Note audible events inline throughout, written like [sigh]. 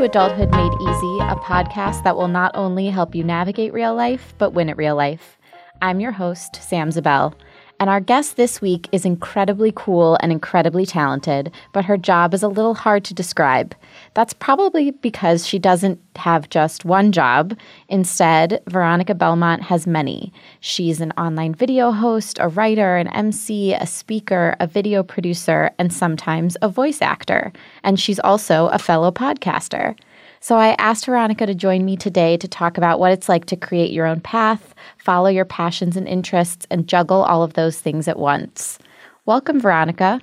to Adulthood Made Easy, a podcast that will not only help you navigate real life, but win at real life. I'm your host, Sam Zabel. And our guest this week is incredibly cool and incredibly talented, but her job is a little hard to describe. That's probably because she doesn't have just one job. Instead, Veronica Belmont has many. She's an online video host, a writer, an MC, a speaker, a video producer, and sometimes a voice actor. And she's also a fellow podcaster. So I asked Veronica to join me today to talk about what it's like to create your own path, follow your passions and interests, and juggle all of those things at once. Welcome, Veronica.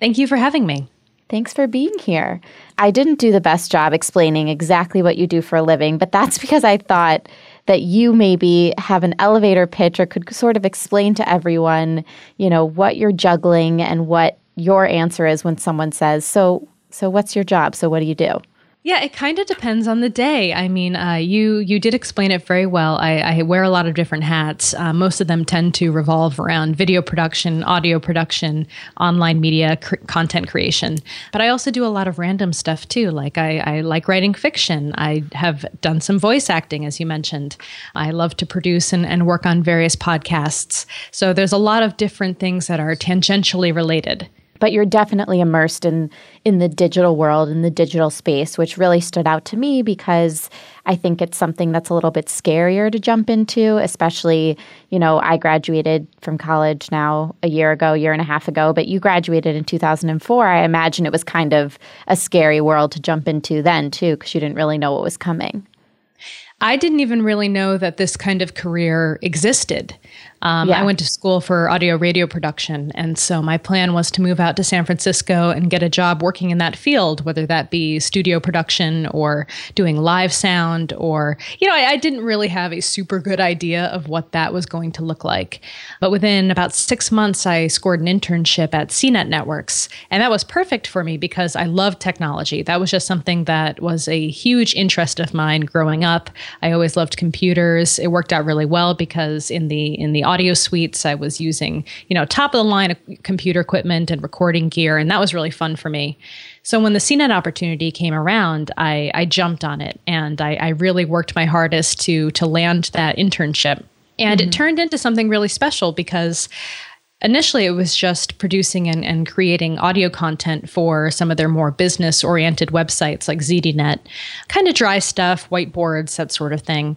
Thank you for having me. Thanks for being here. I didn't do the best job explaining exactly what you do for a living, but that's [laughs] because I thought that you maybe have an elevator pitch or could sort of explain to everyone, you know, what you're juggling and what your answer is when someone says, "So, so what's your job? So what do you do?" Yeah, it kind of depends on the day. I mean, uh, you you did explain it very well. I, I wear a lot of different hats. Uh, most of them tend to revolve around video production, audio production, online media cr- content creation. But I also do a lot of random stuff too. Like I, I like writing fiction. I have done some voice acting, as you mentioned. I love to produce and, and work on various podcasts. So there's a lot of different things that are tangentially related but you're definitely immersed in in the digital world in the digital space which really stood out to me because i think it's something that's a little bit scarier to jump into especially you know i graduated from college now a year ago year and a half ago but you graduated in 2004 i imagine it was kind of a scary world to jump into then too because you didn't really know what was coming I didn't even really know that this kind of career existed. Um, yeah. I went to school for audio radio production. And so my plan was to move out to San Francisco and get a job working in that field, whether that be studio production or doing live sound or, you know, I, I didn't really have a super good idea of what that was going to look like. But within about six months, I scored an internship at CNET Networks. And that was perfect for me because I love technology. That was just something that was a huge interest of mine growing up. I always loved computers. It worked out really well because in the in the audio suites. I was using, you know, top of the line computer equipment and recording gear, and that was really fun for me. So when the CNET opportunity came around, I, I jumped on it, and I, I, really worked my hardest to to land that internship. And mm-hmm. it turned into something really special because initially it was just producing and, and, creating audio content for some of their more business oriented websites like ZDNet, kind of dry stuff, whiteboards, that sort of thing.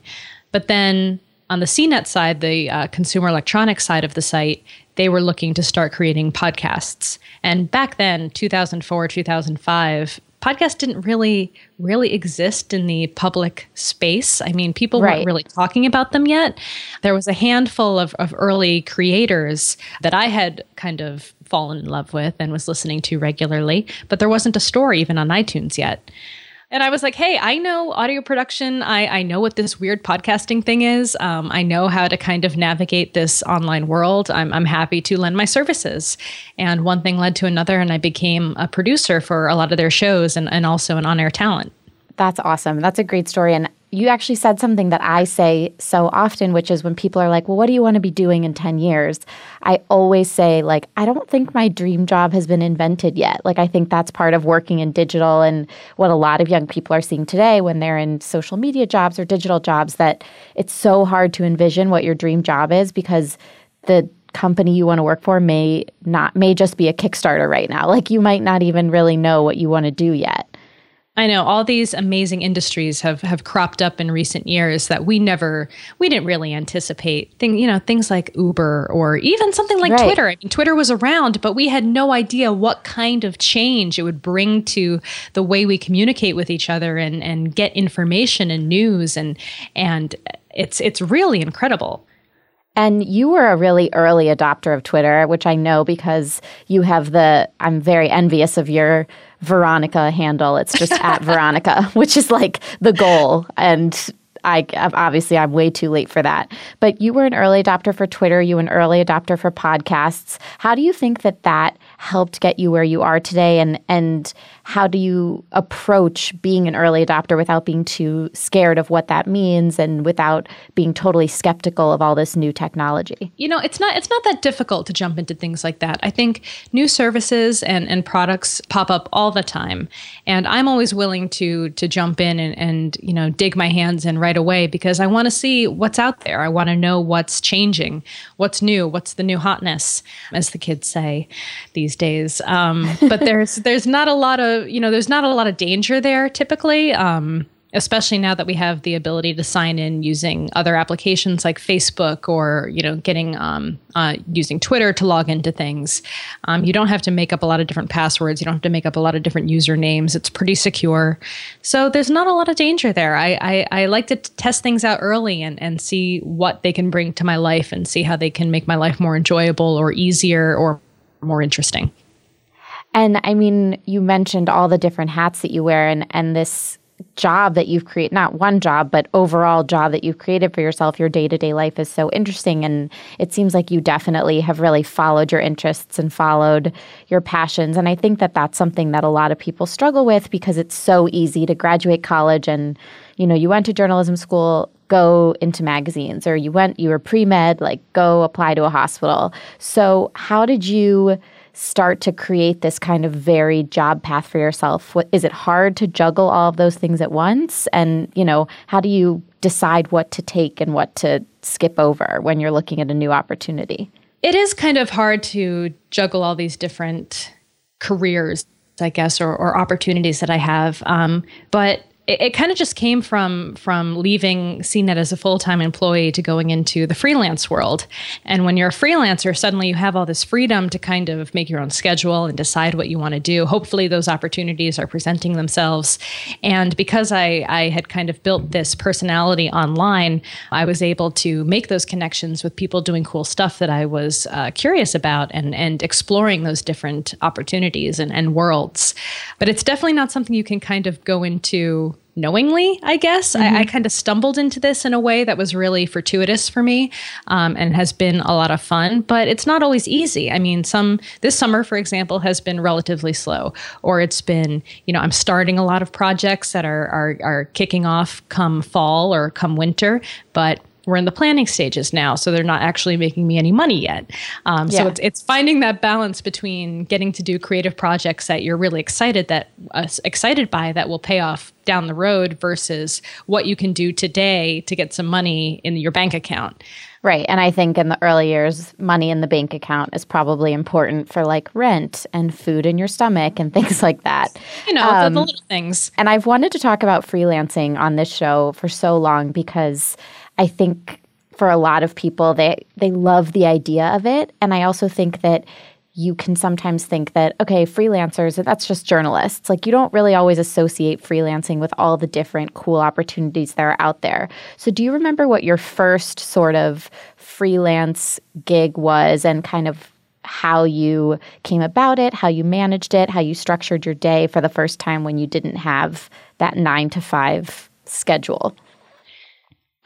But then on the CNET side, the uh, consumer electronics side of the site, they were looking to start creating podcasts. And back then, 2004, 2005, podcasts didn't really really exist in the public space. I mean, people right. weren't really talking about them yet. There was a handful of, of early creators that I had kind of fallen in love with and was listening to regularly, but there wasn't a store even on iTunes yet. And I was like, hey, I know audio production. I, I know what this weird podcasting thing is. Um, I know how to kind of navigate this online world. I'm, I'm happy to lend my services. And one thing led to another, and I became a producer for a lot of their shows and, and also an on air talent. That's awesome. That's a great story. And you actually said something that I say so often, which is when people are like, well, what do you want to be doing in 10 years? I always say, like, I don't think my dream job has been invented yet. Like, I think that's part of working in digital and what a lot of young people are seeing today when they're in social media jobs or digital jobs that it's so hard to envision what your dream job is because the company you want to work for may not may just be a kickstarter right now like you might not even really know what you want to do yet I know all these amazing industries have have cropped up in recent years that we never we didn't really anticipate. Thing you know things like Uber or even something like right. Twitter. I mean, Twitter was around, but we had no idea what kind of change it would bring to the way we communicate with each other and and get information and news and and it's it's really incredible. And you were a really early adopter of Twitter, which I know because you have the, I'm very envious of your Veronica handle. It's just [laughs] at Veronica, which is like the goal. And I obviously I'm way too late for that. But you were an early adopter for Twitter. You were an early adopter for podcasts. How do you think that that helped get you where you are today? And and how do you approach being an early adopter without being too scared of what that means and without being totally skeptical of all this new technology? You know, it's not it's not that difficult to jump into things like that. I think new services and, and products pop up all the time. And I'm always willing to to jump in and, and you know dig my hands in right away because I want to see what's out there. I want to know what's changing, what's new, what's the new hotness, as the kids say these days. Um, but [laughs] there's there's not a lot of you know there's not a lot of danger there typically. Um, especially now that we have the ability to sign in using other applications like Facebook or you know getting um, uh, using Twitter to log into things. Um, you don't have to make up a lot of different passwords. You don't have to make up a lot of different usernames. It's pretty secure, so there's not a lot of danger there. I I, I like to test things out early and and see what they can bring to my life and see how they can make my life more enjoyable or easier or more interesting. And I mean, you mentioned all the different hats that you wear, and and this job that you've created not one job but overall job that you've created for yourself your day-to-day life is so interesting. And it seems like you definitely have really followed your interests and followed your passions. And i think that that's something that a lot of people struggle with because it's so easy to graduate college and you know you went to journalism school go into magazines or you went you were pre-med like go apply to a hospital. So how did you start to create this kind of varied job path for yourself? What, is it hard to juggle all of those things at once? And, you know, how do you decide what to take and what to skip over when you're looking at a new opportunity? It is kind of hard to juggle all these different careers, I guess, or, or opportunities that I have. Um, but it, it kind of just came from from leaving CNET as a full time employee to going into the freelance world. And when you're a freelancer, suddenly you have all this freedom to kind of make your own schedule and decide what you want to do. Hopefully, those opportunities are presenting themselves. And because I I had kind of built this personality online, I was able to make those connections with people doing cool stuff that I was uh, curious about and and exploring those different opportunities and, and worlds. But it's definitely not something you can kind of go into knowingly, I guess. Mm-hmm. I, I mm-hmm. kind of stumbled into this in a way that was really fortuitous for me um, and has been a lot of fun, but it's not always easy. I mean, some this summer, for example, has been relatively slow, or it's been, you know, I'm starting a lot of projects that are are, are kicking off come fall or come winter, but we're in the planning stages now, so they're not actually making me any money yet. Um, yeah. So it's it's finding that balance between getting to do creative projects that you're really excited that uh, excited by that will pay off down the road versus what you can do today to get some money in your bank account. Right. And I think in the early years, money in the bank account is probably important for like rent and food in your stomach and [laughs] things like that. You know, um, the, the little things. And I've wanted to talk about freelancing on this show for so long because I think for a lot of people they they love the idea of it. And I also think that you can sometimes think that okay freelancers that's just journalists. Like you don't really always associate freelancing with all the different cool opportunities that are out there. So do you remember what your first sort of freelance gig was and kind of how you came about it how you managed it how you structured your day for the first time when you didn't have that 9 to 5 schedule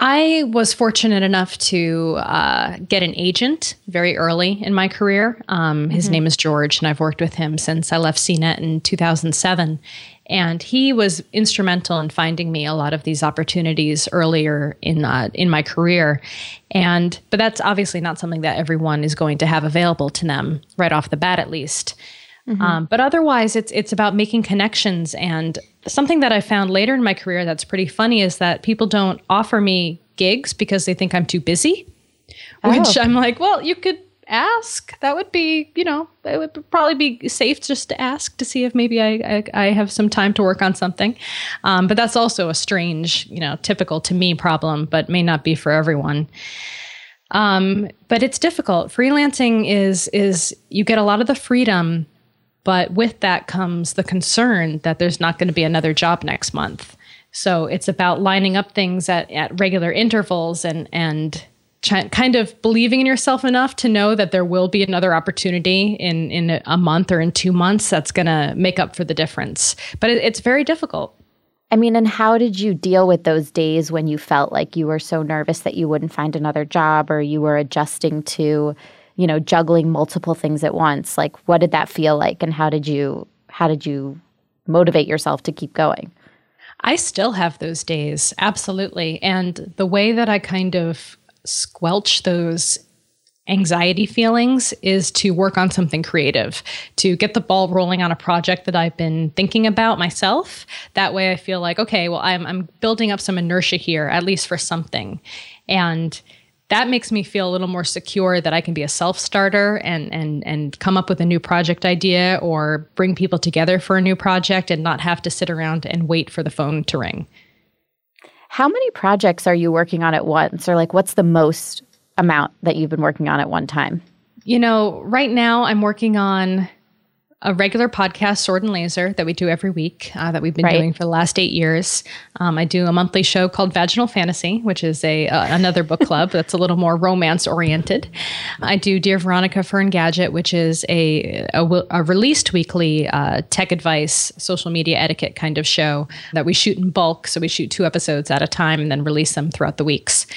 I was fortunate enough to uh, get an agent very early in my career. Um, his mm-hmm. name is George, and I've worked with him since I left CNET in 2007. And he was instrumental in finding me a lot of these opportunities earlier in uh, in my career. And but that's obviously not something that everyone is going to have available to them right off the bat, at least. Mm-hmm. Um, but otherwise, it's it's about making connections. And something that I found later in my career that's pretty funny is that people don't offer me gigs because they think I'm too busy. Oh. Which I'm like, well, you could ask. That would be, you know, it would probably be safe just to ask to see if maybe I I, I have some time to work on something. Um, but that's also a strange, you know, typical to me problem, but may not be for everyone. Um, but it's difficult. Freelancing is is you get a lot of the freedom but with that comes the concern that there's not going to be another job next month. So it's about lining up things at, at regular intervals and and kind of believing in yourself enough to know that there will be another opportunity in in a month or in two months that's going to make up for the difference. But it, it's very difficult. I mean, and how did you deal with those days when you felt like you were so nervous that you wouldn't find another job or you were adjusting to you know, juggling multiple things at once. Like what did that feel like and how did you how did you motivate yourself to keep going? I still have those days, absolutely. And the way that I kind of squelch those anxiety feelings is to work on something creative, to get the ball rolling on a project that I've been thinking about myself. That way I feel like, okay, well, I'm, I'm building up some inertia here, at least for something. And that makes me feel a little more secure that I can be a self-starter and and and come up with a new project idea or bring people together for a new project and not have to sit around and wait for the phone to ring. How many projects are you working on at once or like what's the most amount that you've been working on at one time? You know, right now I'm working on a regular podcast, Sword and Laser, that we do every week, uh, that we've been right. doing for the last eight years. Um, I do a monthly show called Vaginal Fantasy, which is a uh, another book club [laughs] that's a little more romance oriented. I do Dear Veronica for Engadget, which is a a, a released weekly uh, tech advice, social media etiquette kind of show that we shoot in bulk. So we shoot two episodes at a time and then release them throughout the weeks.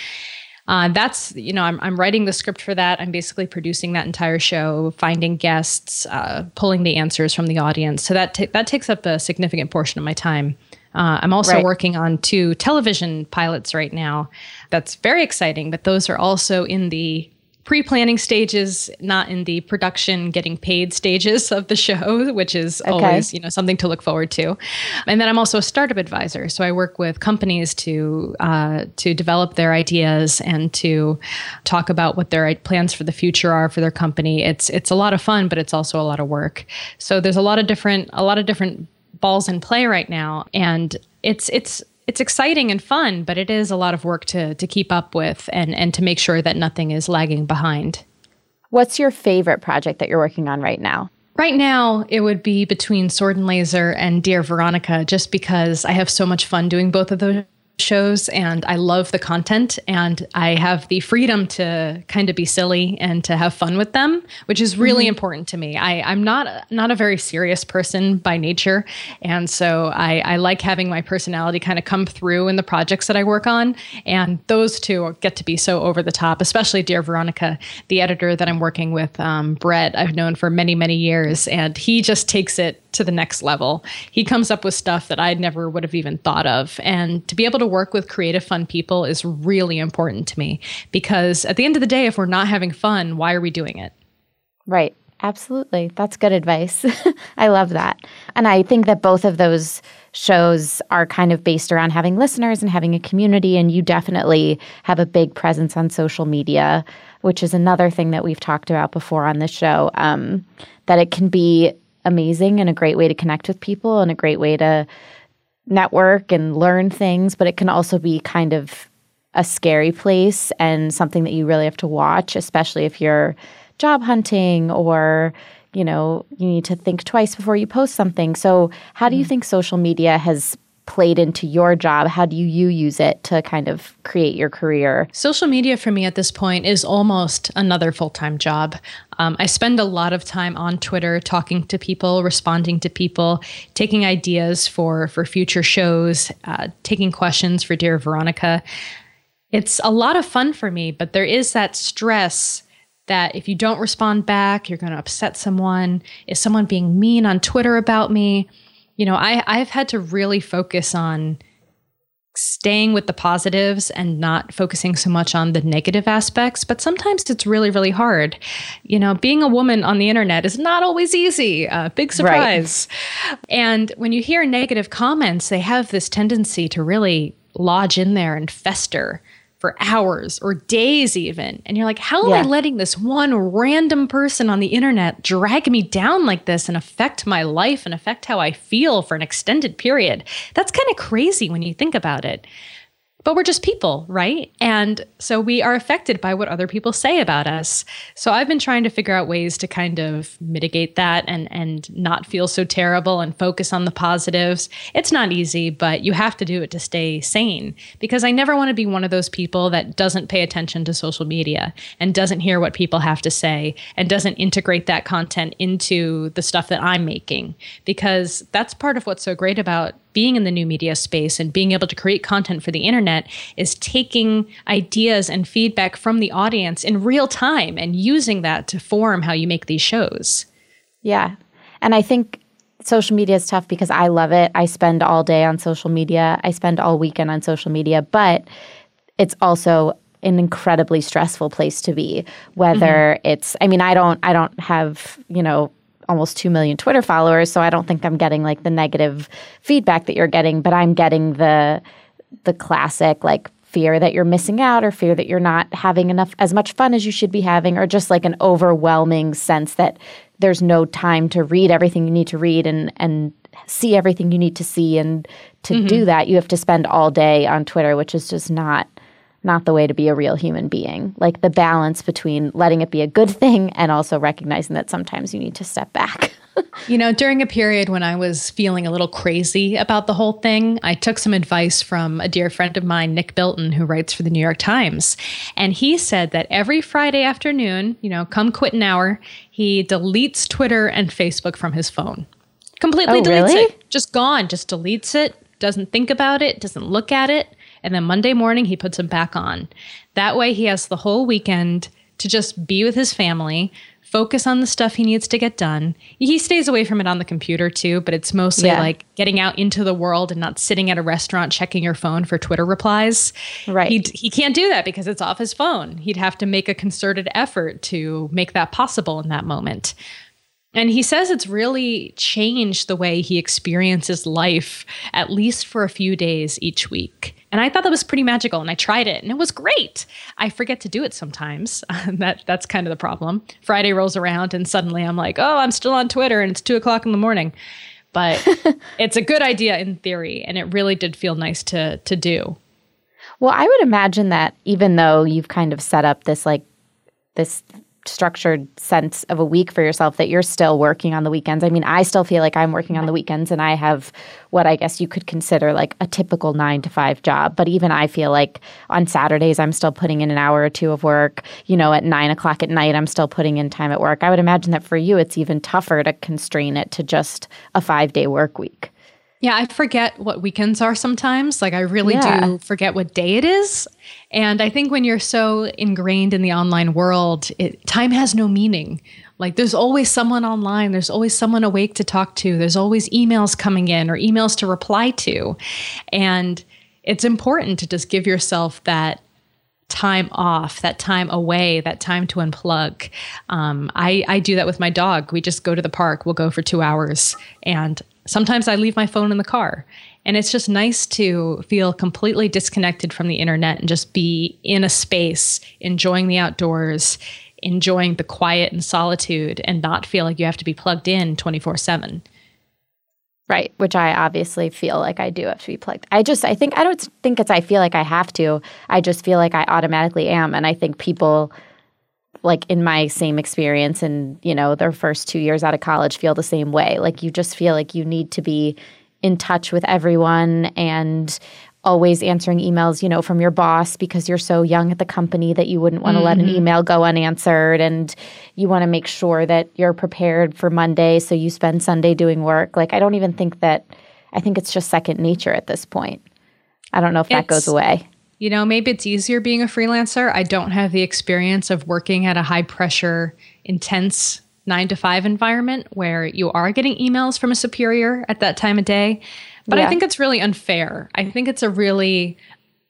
Uh, that's you know I'm, I'm writing the script for that. I'm basically producing that entire show finding guests uh, pulling the answers from the audience. So that ta- that takes up a significant portion of my time. Uh, i'm also right. working on two television pilots right now. That's very exciting but those are also in the pre-planning stages not in the production getting paid stages of the show which is okay. always you know something to look forward to. And then i'm also a startup advisor so i work with companies to uh, to develop their ideas and to talk about what their plans for the future are for their company. It's it's a lot of fun but it's also a lot of work. So there's a lot of different a lot of different balls in play right now and it's it's it's exciting and fun, but it is a lot of work to to keep up with and and to make sure that nothing is lagging behind. What's your favorite project that you're working on right now? Right now, it would be between Sword and Laser and Dear Veronica, just because I have so much fun doing both of those shows and I love the content and I have the freedom to kind of be silly and to have fun with them, which is really mm-hmm. important to me. I, I'm not not a very serious person by nature. And so I, I like having my personality kind of come through in the projects that I work on. And those two get to be so over the top, especially Dear Veronica, the editor that I'm working with, um, Brett, I've known for many, many years. And he just takes it to the next level. He comes up with stuff that I never would have even thought of. And to be able to work with creative, fun people is really important to me because at the end of the day, if we're not having fun, why are we doing it? Right. Absolutely. That's good advice. [laughs] I love that. And I think that both of those shows are kind of based around having listeners and having a community. And you definitely have a big presence on social media, which is another thing that we've talked about before on this show. Um, that it can be amazing and a great way to connect with people and a great way to network and learn things, but it can also be kind of a scary place and something that you really have to watch, especially if you're job hunting or you know you need to think twice before you post something. So, how do you mm-hmm. think social media has played into your job? How do you use it to kind of create your career? Social media for me at this point is almost another full time job. Um, I spend a lot of time on Twitter talking to people, responding to people, taking ideas for for future shows, uh, taking questions for Dear Veronica. It's a lot of fun for me, but there is that stress that if you don't respond back, you're going to upset someone. Is someone being mean on Twitter about me? You know, I, I've had to really focus on staying with the positives and not focusing so much on the negative aspects. But sometimes it's really, really hard. You know, being a woman on the internet is not always easy. Uh, big surprise. Right. And when you hear negative comments, they have this tendency to really lodge in there and fester for hours or days even. And you're like how am yeah. i letting this one random person on the internet drag me down like this and affect my life and affect how i feel for an extended period? That's kind of crazy when you think about it but we're just people, right? And so we are affected by what other people say about us. So I've been trying to figure out ways to kind of mitigate that and and not feel so terrible and focus on the positives. It's not easy, but you have to do it to stay sane because I never want to be one of those people that doesn't pay attention to social media and doesn't hear what people have to say and doesn't integrate that content into the stuff that I'm making because that's part of what's so great about being in the new media space and being able to create content for the internet is taking ideas and feedback from the audience in real time and using that to form how you make these shows. Yeah. And I think social media is tough because I love it. I spend all day on social media. I spend all weekend on social media, but it's also an incredibly stressful place to be whether mm-hmm. it's I mean I don't I don't have, you know, almost 2 million Twitter followers, so I don't think I'm getting like the negative feedback that you're getting, but I'm getting the the classic like fear that you're missing out or fear that you're not having enough as much fun as you should be having or just like an overwhelming sense that there's no time to read everything you need to read and and see everything you need to see and to mm-hmm. do that you have to spend all day on Twitter which is just not not the way to be a real human being. Like the balance between letting it be a good thing and also recognizing that sometimes you need to step back. [laughs] you know, during a period when I was feeling a little crazy about the whole thing, I took some advice from a dear friend of mine, Nick Bilton, who writes for the New York Times. And he said that every Friday afternoon, you know, come quit an hour, he deletes Twitter and Facebook from his phone. Completely oh, deletes really? it. Just gone, just deletes it, doesn't think about it, doesn't look at it and then Monday morning, he puts them back on. That way, he has the whole weekend to just be with his family, focus on the stuff he needs to get done. He stays away from it on the computer too, but it's mostly yeah. like getting out into the world and not sitting at a restaurant checking your phone for Twitter replies. Right. He he can't do that because it's off his phone. He'd have to make a concerted effort to make that possible in that moment. And he says it's really changed the way he experiences life, at least for a few days each week. And I thought that was pretty magical, and I tried it, and it was great. I forget to do it sometimes. [laughs] that that's kind of the problem. Friday rolls around, and suddenly I'm like, oh, I'm still on Twitter, and it's two o'clock in the morning. But [laughs] it's a good idea in theory, and it really did feel nice to to do. Well, I would imagine that even though you've kind of set up this like this structured sense of a week for yourself that you're still working on the weekends. I mean, I still feel like I'm working on the weekends and I have what I guess you could consider like a typical nine to five job. But even I feel like on Saturdays, I'm still putting in an hour or two of work. You know, at nine o'clock at night, I'm still putting in time at work. I would imagine that for you, it's even tougher to constrain it to just a five day work week. Yeah, I forget what weekends are sometimes. Like, I really yeah. do forget what day it is. And I think when you're so ingrained in the online world, it, time has no meaning. Like, there's always someone online, there's always someone awake to talk to, there's always emails coming in or emails to reply to. And it's important to just give yourself that time off, that time away, that time to unplug. Um, I, I do that with my dog. We just go to the park. We'll go for two hours, and Sometimes I leave my phone in the car. And it's just nice to feel completely disconnected from the internet and just be in a space, enjoying the outdoors, enjoying the quiet and solitude, and not feel like you have to be plugged in 24 7. Right, which I obviously feel like I do have to be plugged. I just, I think, I don't think it's I feel like I have to. I just feel like I automatically am. And I think people like in my same experience and you know their first two years out of college feel the same way like you just feel like you need to be in touch with everyone and always answering emails you know from your boss because you're so young at the company that you wouldn't want to mm-hmm. let an mm-hmm. email go unanswered and you want to make sure that you're prepared for monday so you spend sunday doing work like i don't even think that i think it's just second nature at this point i don't know if it's, that goes away you know, maybe it's easier being a freelancer. I don't have the experience of working at a high pressure, intense nine to five environment where you are getting emails from a superior at that time of day. But yeah. I think it's really unfair. I think it's a really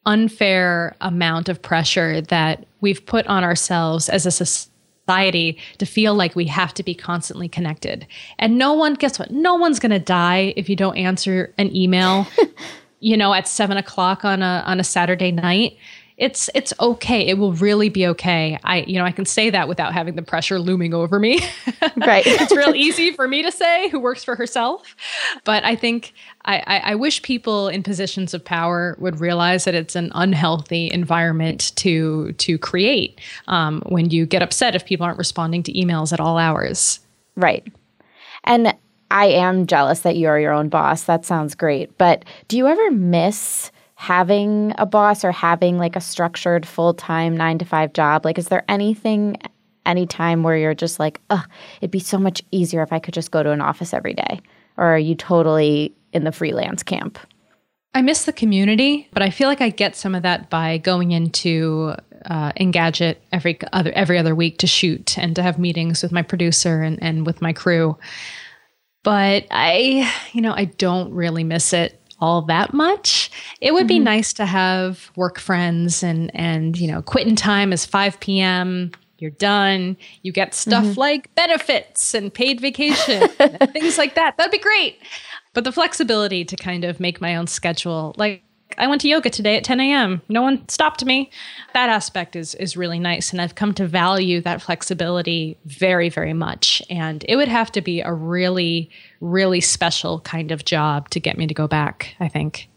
unfair amount of pressure that we've put on ourselves as a society to feel like we have to be constantly connected. And no one, guess what? No one's going to die if you don't answer an email [laughs] you know, at seven o'clock on a on a Saturday night, it's it's okay. It will really be okay. I you know I can say that without having the pressure looming over me. [laughs] Right. it's real [laughs] easy for me to say who works for herself, but I think I, I, I wish people in positions of power would realize that it's an unhealthy environment to to create um, when you get upset if people aren't responding to emails at all hours. Right. And I am jealous that you're your own boss. That sounds great. But do you ever miss having a boss or having like a structured full time nine to five job? Like, is there anything, any time where you're just like, ugh, it'd be so much easier if I could just go to an office every day? Or are you totally in the freelance camp? I miss the community, but I feel like I get some of that by going into uh, Engadget every other every other week to shoot and to have meetings with my producer and, and with my crew. but I, you know, I don't really miss it all that much. It would mm-hmm. be nice to have work friends and and you know, quitting time is 5 p.m. You're done. You get stuff mm-hmm. like benefits and paid vacation [laughs] and things like that. That'd be great. But the flexibility to kind of make my own schedule, like I went to yoga today at 10 a.m. No one stopped me. That aspect is is really nice, and I've come to value that flexibility very, very much. And it would have to be a really, really special kind of job to get me to go back. I think.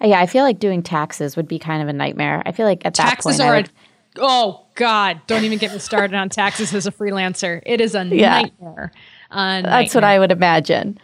Yeah, I feel like doing taxes would be kind of a nightmare. I feel like at taxes that point, are. oh God! Don't even get me started on taxes as a freelancer. It is a [laughs] yeah. nightmare. That's what I would imagine.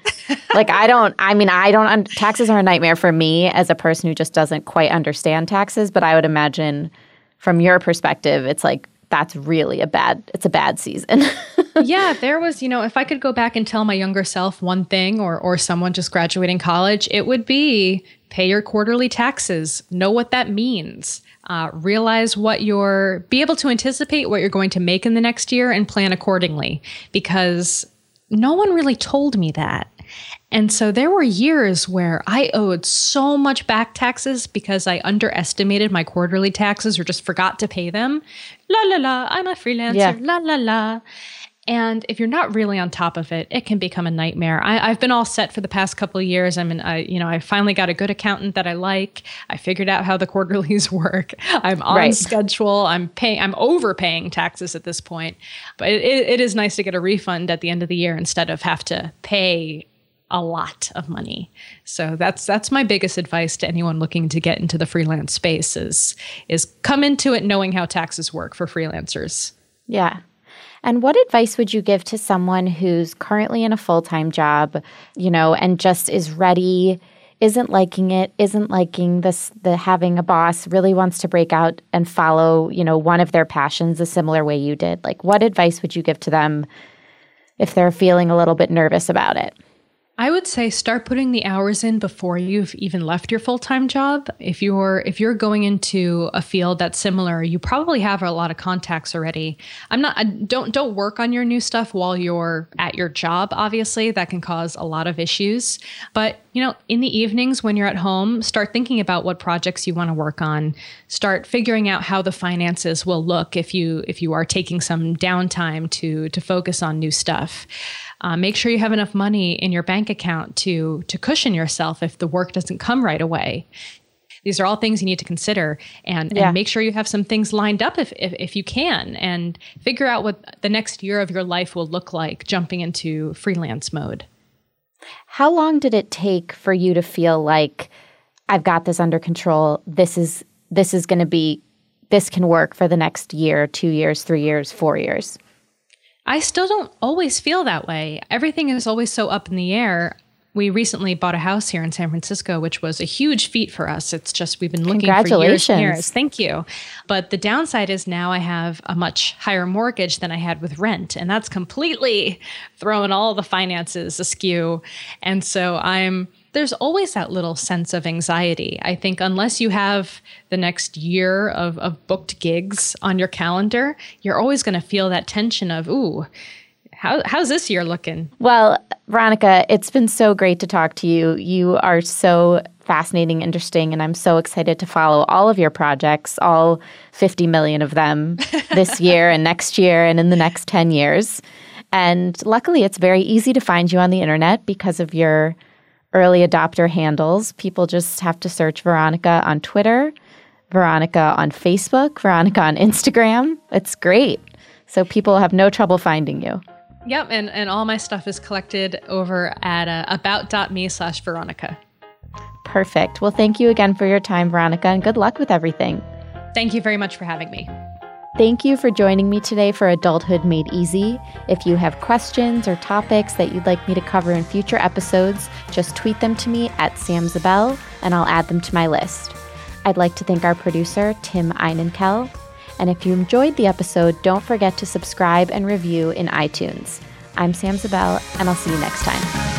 like I don't. I mean, I don't. Un- taxes are a nightmare for me as a person who just doesn't quite understand taxes. But I would imagine, from your perspective, it's like that's really a bad. It's a bad season. [laughs] yeah, there was. You know, if I could go back and tell my younger self one thing, or or someone just graduating college, it would be pay your quarterly taxes. Know what that means. Uh, realize what you're be able to anticipate what you're going to make in the next year and plan accordingly because no one really told me that. And so there were years where I owed so much back taxes because I underestimated my quarterly taxes or just forgot to pay them. La la la, I'm a freelancer. Yeah. La la la. And if you're not really on top of it, it can become a nightmare. I, have been all set for the past couple of years. I mean, I, you know, I finally got a good accountant that I like. I figured out how the [laughs] quarterlies work. I'm on right. schedule. I'm paying. I'm overpaying taxes at this point, but it, it is nice to get a refund at the end of the year instead of have to pay a lot of money. So that's that's my biggest advice to anyone looking to get into the freelance space is is come into it knowing how taxes work for freelancers. Yeah. And what advice would you give to someone who's currently in a full time job, you know, and just is ready, isn't liking it, isn't liking this, the having a boss, really wants to break out and follow, you know, one of their passions a similar way you did? Like, what advice would you give to them if they're feeling a little bit nervous about it? I would say start putting the hours in before you've even left your full-time job. If you're if you're going into a field that's similar, you probably have a lot of contacts already. I'm not I don't don't work on your new stuff while you're at your job obviously. That can cause a lot of issues. But, you know, in the evenings when you're at home, start thinking about what projects you want to work on. Start figuring out how the finances will look if you if you are taking some downtime to to focus on new stuff. Uh, make sure you have enough money in your bank account to to cushion yourself if the work doesn't come right away. These are all things you need to consider, and, yeah. and make sure you have some things lined up if, if if you can, and figure out what the next year of your life will look like jumping into freelance mode. How long did it take for you to feel like I've got this under control? This is this is going to be this can work for the next year, two years, three years, four years. I still don't always feel that way. Everything is always so up in the air. We recently bought a house here in San Francisco, which was a huge feat for us. It's just we've been looking for years and years. Thank you. But the downside is now I have a much higher mortgage than I had with rent, and that's completely throwing all the finances askew. And so I'm there's always that little sense of anxiety. I think unless you have the next year of, of booked gigs on your calendar, you're always going to feel that tension of, ooh, how, how's this year looking? Well, Veronica, it's been so great to talk to you. You are so fascinating, interesting, and I'm so excited to follow all of your projects, all 50 million of them [laughs] this year and next year and in the next 10 years. And luckily, it's very easy to find you on the internet because of your early adopter handles. People just have to search Veronica on Twitter, Veronica on Facebook, Veronica on Instagram. It's great. So people have no trouble finding you. Yep, and, and all my stuff is collected over at uh, about.me slash Veronica. Perfect. Well, thank you again for your time, Veronica, and good luck with everything. Thank you very much for having me. Thank you for joining me today for Adulthood Made Easy. If you have questions or topics that you'd like me to cover in future episodes, just tweet them to me at Sam Zabel and I'll add them to my list. I'd like to thank our producer, Tim Einenkel. And if you enjoyed the episode, don't forget to subscribe and review in iTunes. I'm Sam Zabel, and I'll see you next time.